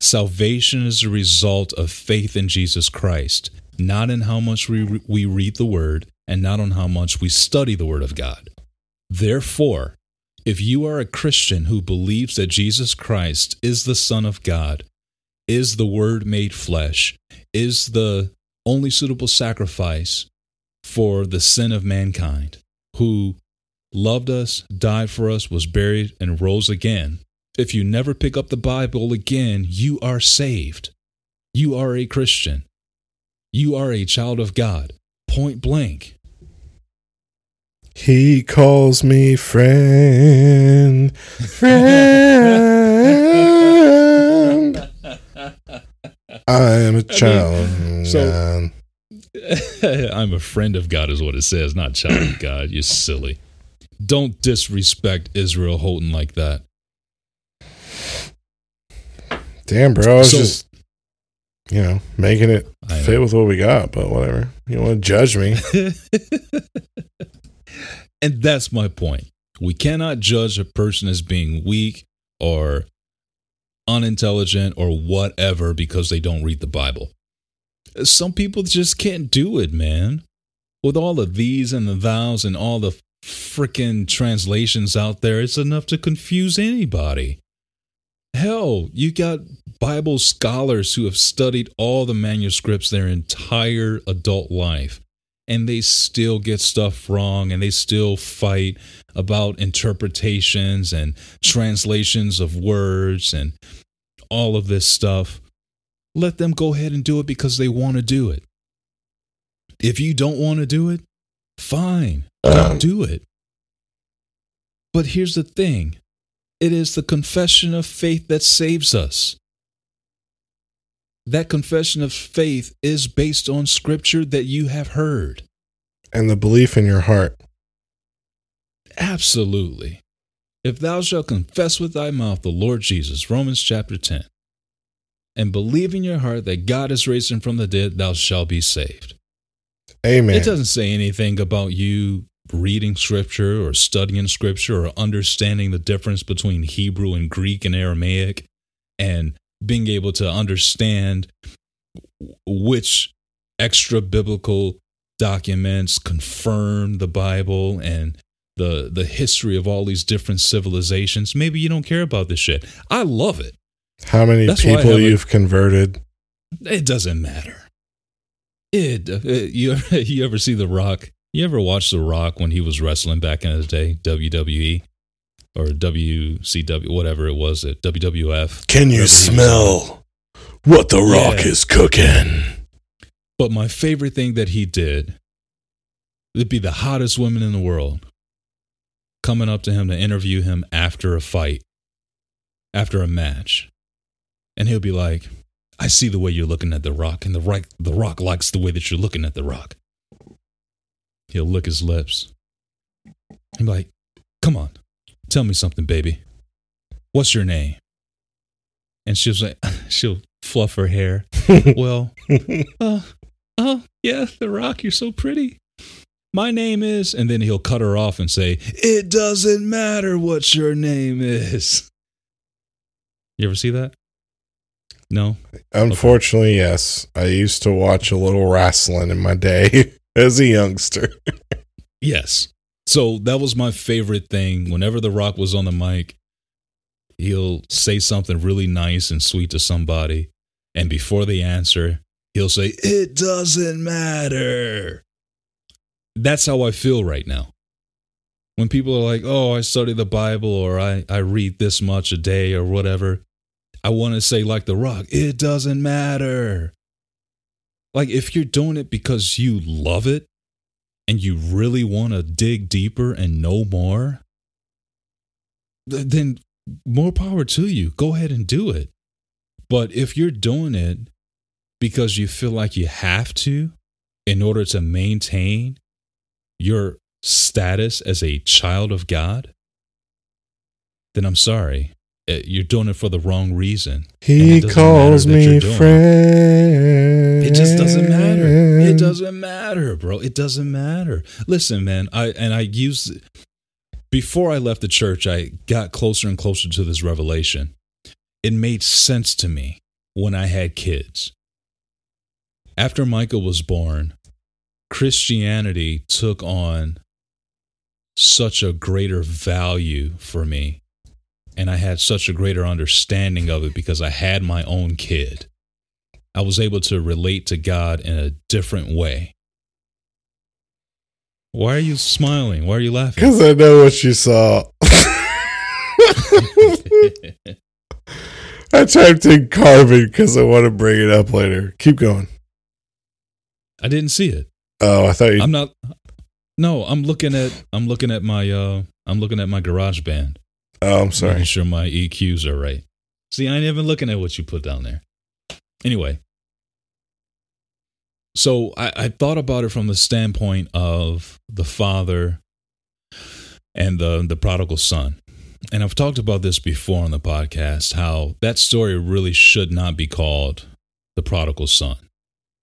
salvation is a result of faith in Jesus Christ, not in how much we, we read the word and not on how much we study the word of God. Therefore, if you are a Christian who believes that Jesus Christ is the Son of God, is the Word made flesh, is the only suitable sacrifice for the sin of mankind, who loved us, died for us, was buried, and rose again. If you never pick up the Bible again, you are saved. You are a Christian. You are a child of God. Point blank. He calls me friend, friend. I am a child. mean, so- I'm a friend of God, is what it says, not child of God. You're silly. Don't disrespect Israel Houghton like that. Damn, bro. I was So- just, you know, making it I know. fit with what we got, but whatever. You want to judge me? and that's my point. We cannot judge a person as being weak or unintelligent or whatever because they don't read the Bible. Some people just can't do it, man. With all of these and the thous and all the freaking translations out there, it's enough to confuse anybody. Hell, you got Bible scholars who have studied all the manuscripts their entire adult life and they still get stuff wrong and they still fight about interpretations and translations of words and all of this stuff. Let them go ahead and do it because they want to do it. If you don't want to do it, fine, Um, don't do it. But here's the thing it is the confession of faith that saves us. That confession of faith is based on scripture that you have heard. And the belief in your heart. Absolutely. If thou shalt confess with thy mouth the Lord Jesus, Romans chapter 10, and believe in your heart that God has raised him from the dead, thou shalt be saved. Amen. It doesn't say anything about you reading scripture or studying scripture or understanding the difference between Hebrew and Greek and Aramaic and being able to understand which extra biblical documents confirm the Bible and the the history of all these different civilizations. Maybe you don't care about this shit. I love it. How many That's people a- you've converted? It doesn't matter. It, uh, you you ever see The Rock? You ever watch The Rock when he was wrestling back in the day, WWE or WCW, whatever it was, at WWF? Can you Whatever he was smell what the rock Yeah. is cooking? But my favorite thing that he did would be the hottest women in the world coming up to him to interview him after a fight, after a match. And he'll be like, I see the way you're looking at the rock, and the rock, the rock likes the way that you're looking at the rock. He'll lick his lips. Be like, Come on, tell me something, baby. What's your name? And she'll say, she'll fluff her hair. well, oh, oh, yeah, The Rock, you're so pretty. My name is, and then he'll cut her off and say, It doesn't matter what your name is. You ever see that? No? Unfortunately, yes. I used to watch a little wrestling in my day as a youngster. Yes. So that was my favorite thing. Whenever The Rock was on the mic, he'll say something really nice and sweet to somebody. And before they answer, he'll say, It doesn't matter. That's how I feel right now. When people are like, Oh, I study the Bible or I, I read this much a day or whatever, I want to say, like The Rock, it doesn't matter. Like, if you're doing it because you love it, and you really want to dig deeper and know more, then more power to you. Go ahead and do it. But if you're doing it because you feel like you have to in order to maintain your status as a child of God, then I'm sorry. Uh, You're doing it for the wrong reason. He calls matter that you're me doing it. friend. It just doesn't matter. It doesn't doesn't matter, bro. It doesn't matter. Listen, man, I and I used before I left the church, I got closer and closer to this revelation. It made sense to me when I had kids. After Michael was born, Christianity took on such a greater value for me. And I had such a greater understanding of it because I had my own kid. I was able to relate to God in a different way. Why are you smiling? Why are you laughing? Because I know what you saw. I typed in carbon because I want to bring it up later. Keep going. I didn't see it. Oh, I thought you. I'm not. No, I'm looking at. I'm looking at my. uh I'm looking at my GarageBand. Oh, I'm sorry. Making sure my EQs are right. See, I ain't even looking at what you put down there. Anyway, so I, I thought about it from the standpoint of the father and the the prodigal son. And I've talked about this before on the podcast how that story really should not be called the prodigal son.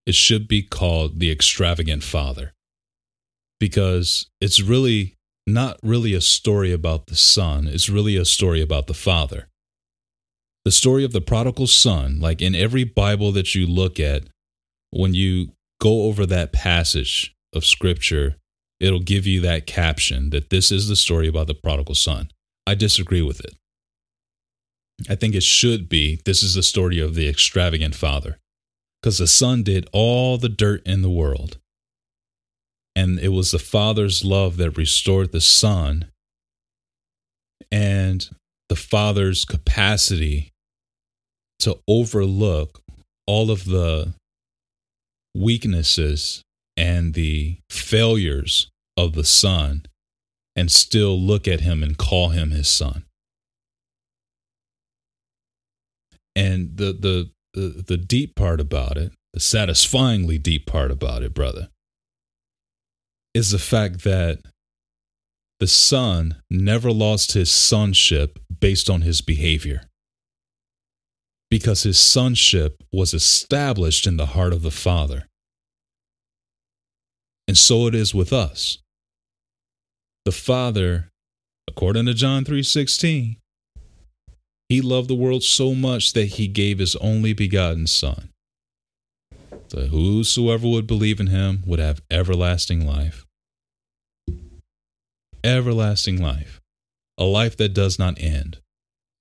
It should be called the extravagant father. Because it's really not really a story about the son, it's really a story about the father. The story of the prodigal son, like in every Bible that you look at, when you go over that passage of scripture, it'll give you that caption that this is the story about the prodigal son. I disagree with it. I think it should be this is the story of the extravagant father because the son did all the dirt in the world. And it was the father's love that restored the son and the father's capacity to overlook all of the weaknesses and the failures of the son and still look at him and call him his son. And the the the, the deep part about it, the satisfyingly deep part about it, brother, is the fact that the son never lost his sonship based on his behavior. Because his sonship was established in the heart of the Father. And so it is with us. The Father, according to John 3:16, he loved the world so much that he gave his only begotten son. That whosoever would believe in him would have everlasting life. Everlasting life. A life that does not end.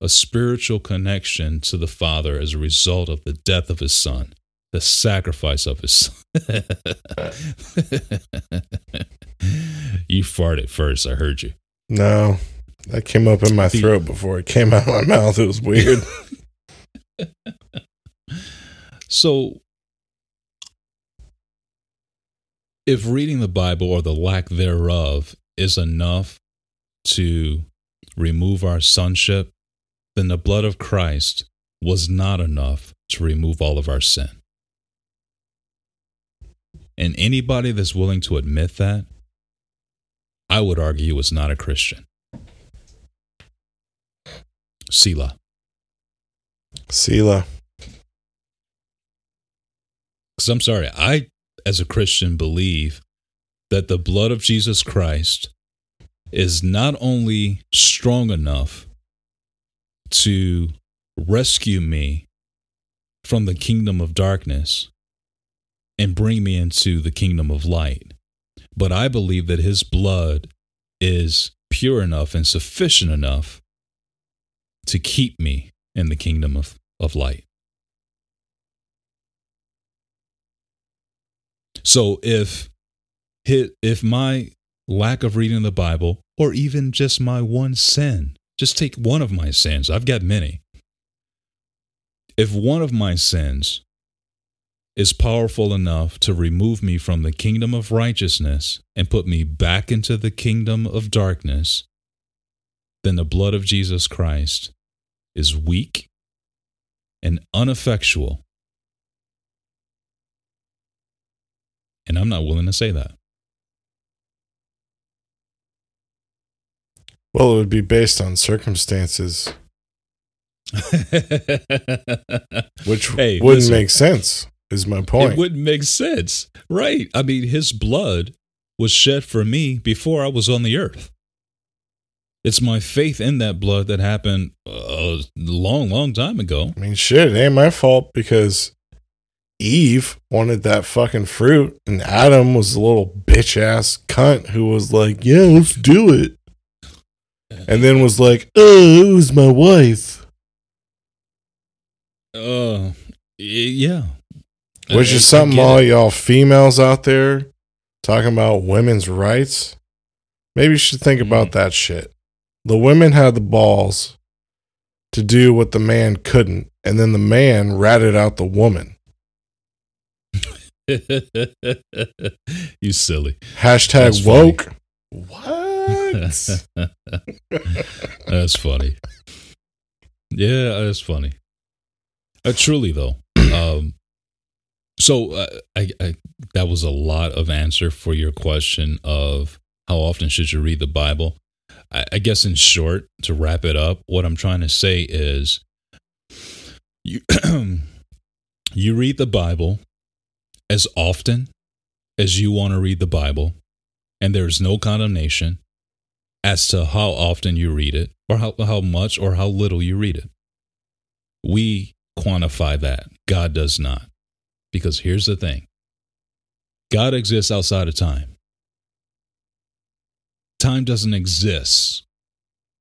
A spiritual connection to the Father as a result of the death of his son, the sacrifice of his son. you farted first, I heard you. No, that came up in my throat before it came out of my mouth. It was weird. So, if reading the Bible or the lack thereof is enough to remove our sonship, then the blood of Christ was not enough to remove all of our sin. And anybody that's willing to admit that, I would argue is not a Christian. Selah. Sela. Because I'm sorry, I, as a Christian, believe that the blood of Jesus Christ is not only strong enough to rescue me from the kingdom of darkness and bring me into the kingdom of light, but I believe that his blood is pure enough and sufficient enough to keep me in the kingdom of, of light. So if if my lack of reading the Bible or even just my one sin, just take one of my sins. I've got many. If one of my sins is powerful enough to remove me from the kingdom of righteousness and put me back into the kingdom of darkness, then the blood of Jesus Christ is weak and ineffectual And I'm not willing to say that. Well, it would be based on circumstances, which Hey, wouldn't listen. make sense. Is my point. It wouldn't make sense. Right. I mean, his blood was shed for me before I was on the earth. It's my faith in that blood that happened a long, long time ago. I mean, shit, it ain't my fault because Eve wanted that fucking fruit, and Adam was a little bitch ass cunt who was like, "Yeah, let's do it," and then was like, "Oh, it was my wife," Uh, yeah. which I- is something all it. y'all females out there talking about women's rights. Maybe you should think Mm-hmm. about that shit. The women had the balls to do what the man couldn't, and then the man ratted out the woman. you silly. Hashtag That's funny. woke. That's funny. Yeah, that's funny. Uh, truly though, um, so uh, I, I that was a lot of answer for your question of how often should you read the Bible. I, I guess in short, to wrap it up, what I'm trying to say is, you you read the Bible as often as you want to read the Bible, and there's no condemnation as to how often you read it or how, how much or how little you read it. We quantify that. God does not. Because here's the thing God exists outside of time. Time doesn't exist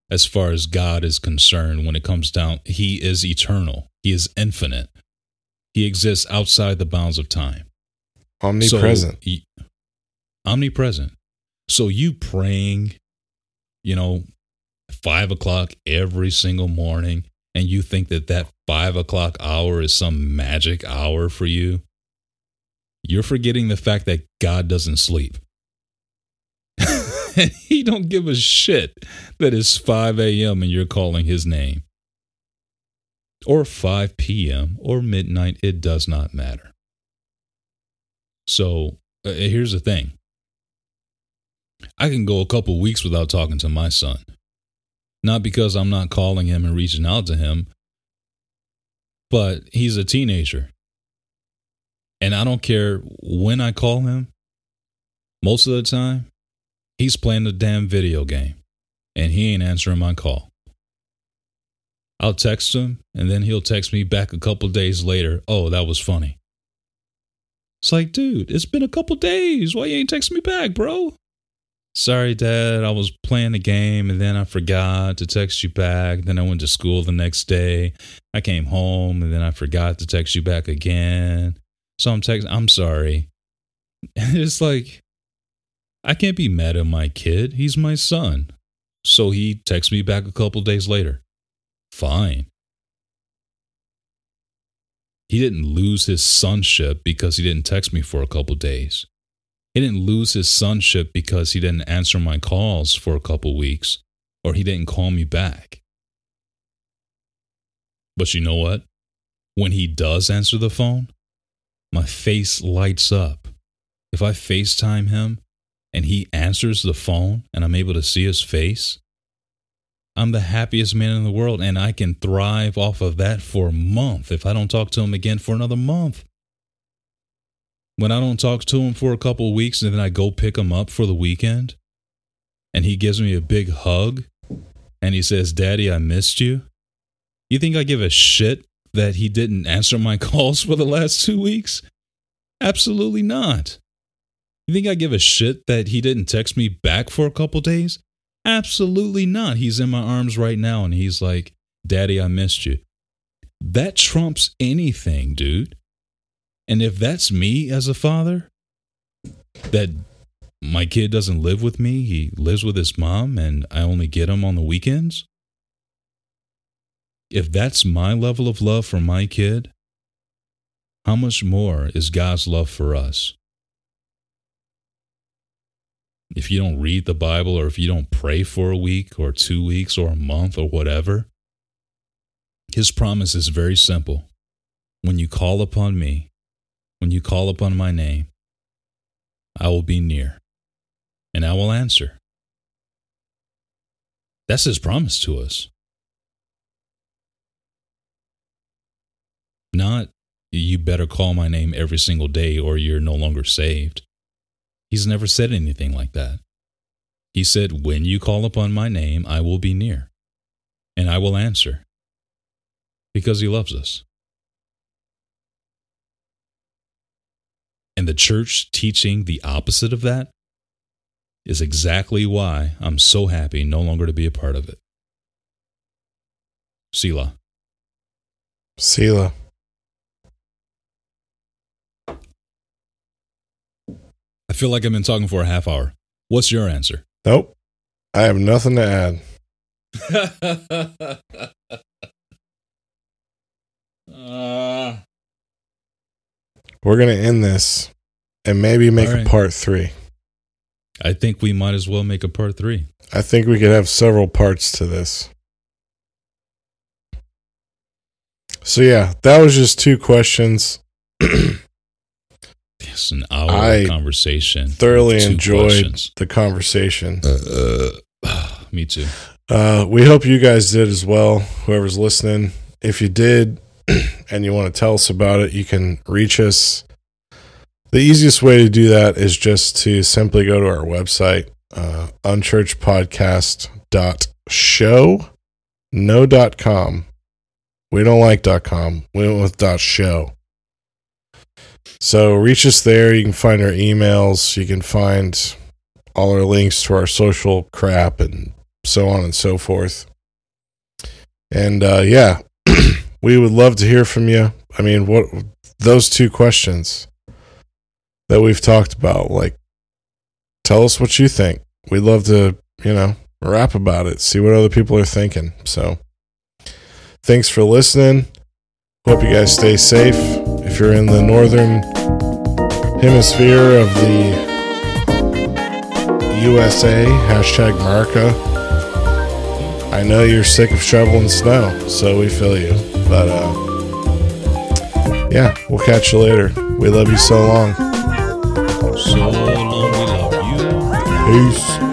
as far as God is concerned when it comes down. He is eternal, He is infinite. He exists outside the bounds of time. Omnipresent. So, omnipresent. So you praying, you know, five o'clock every single morning, and you think that that five o'clock hour is some magic hour for you. You're forgetting the fact that God doesn't sleep. and he don't give a shit that it's 5 a.m. and you're calling his name. Or 5 p.m. or midnight, it does not matter. So uh, here's the thing I can go a couple weeks without talking to my son. Not because I'm not calling him and reaching out to him, but he's a teenager. And I don't care when I call him, most of the time, he's playing the damn video game and he ain't answering my call. I'll text him and then he'll text me back a couple days later. Oh, that was funny. It's like, dude, it's been a couple days. Why you ain't texting me back, bro? Sorry, Dad. I was playing a game and then I forgot to text you back. Then I went to school the next day. I came home and then I forgot to text you back again. So I'm texting, I'm sorry. And it's like, I can't be mad at my kid. He's my son. So he texts me back a couple days later. Fine. He didn't lose his sonship because he didn't text me for a couple days. He didn't lose his sonship because he didn't answer my calls for a couple weeks or he didn't call me back. But you know what? When he does answer the phone, my face lights up. If I FaceTime him and he answers the phone and I'm able to see his face, I'm the happiest man in the world and I can thrive off of that for a month if I don't talk to him again for another month. When I don't talk to him for a couple of weeks and then I go pick him up for the weekend and he gives me a big hug and he says, Daddy, I missed you. You think I give a shit that he didn't answer my calls for the last two weeks? Absolutely not. You think I give a shit that he didn't text me back for a couple days? Absolutely not. He's in my arms right now and he's like, Daddy, I missed you. That trumps anything, dude. And if that's me as a father, that my kid doesn't live with me, he lives with his mom, and I only get him on the weekends. If that's my level of love for my kid, how much more is God's love for us? If you don't read the Bible or if you don't pray for a week or two weeks or a month or whatever, His promise is very simple. When you call upon me, when you call upon my name, I will be near and I will answer. That's His promise to us. Not you better call my name every single day or you're no longer saved. He's never said anything like that. He said, When you call upon my name, I will be near, and I will answer, because he loves us. And the church teaching the opposite of that is exactly why I'm so happy no longer to be a part of it. Selah. Selah. I feel like I've been talking for a half hour. What's your answer? Nope. I have nothing to add. uh, We're going to end this and maybe make right. a part three. I think we might as well make a part three. I think we could have several parts to this. So, yeah, that was just two questions. Yes, an hour I of conversation. Thoroughly enjoyed questions. the conversation. Uh, Uh, me too. Uh, we hope you guys did as well, whoever's listening. If you did and you want to tell us about it, you can reach us. The easiest way to do that is just to simply go to our website, uh, unchurchpodcast.show, no dot com. We don't like dot com. We went with dot show. So reach us there. You can find our emails. You can find all our links to our social crap and so on and so forth. And uh, yeah, we would love to hear from you. I mean, what those two questions that we've talked about, like, tell us what you think. We'd love to, you know, rap about it, see what other people are thinking. So, thanks for listening. Hope you guys stay safe. If you're in the northern hemisphere of the USA, hashtag America. I know you're sick of shoveling snow, so we feel you. But uh yeah, we'll catch you later. We love you so long. So long, we love you. Peace.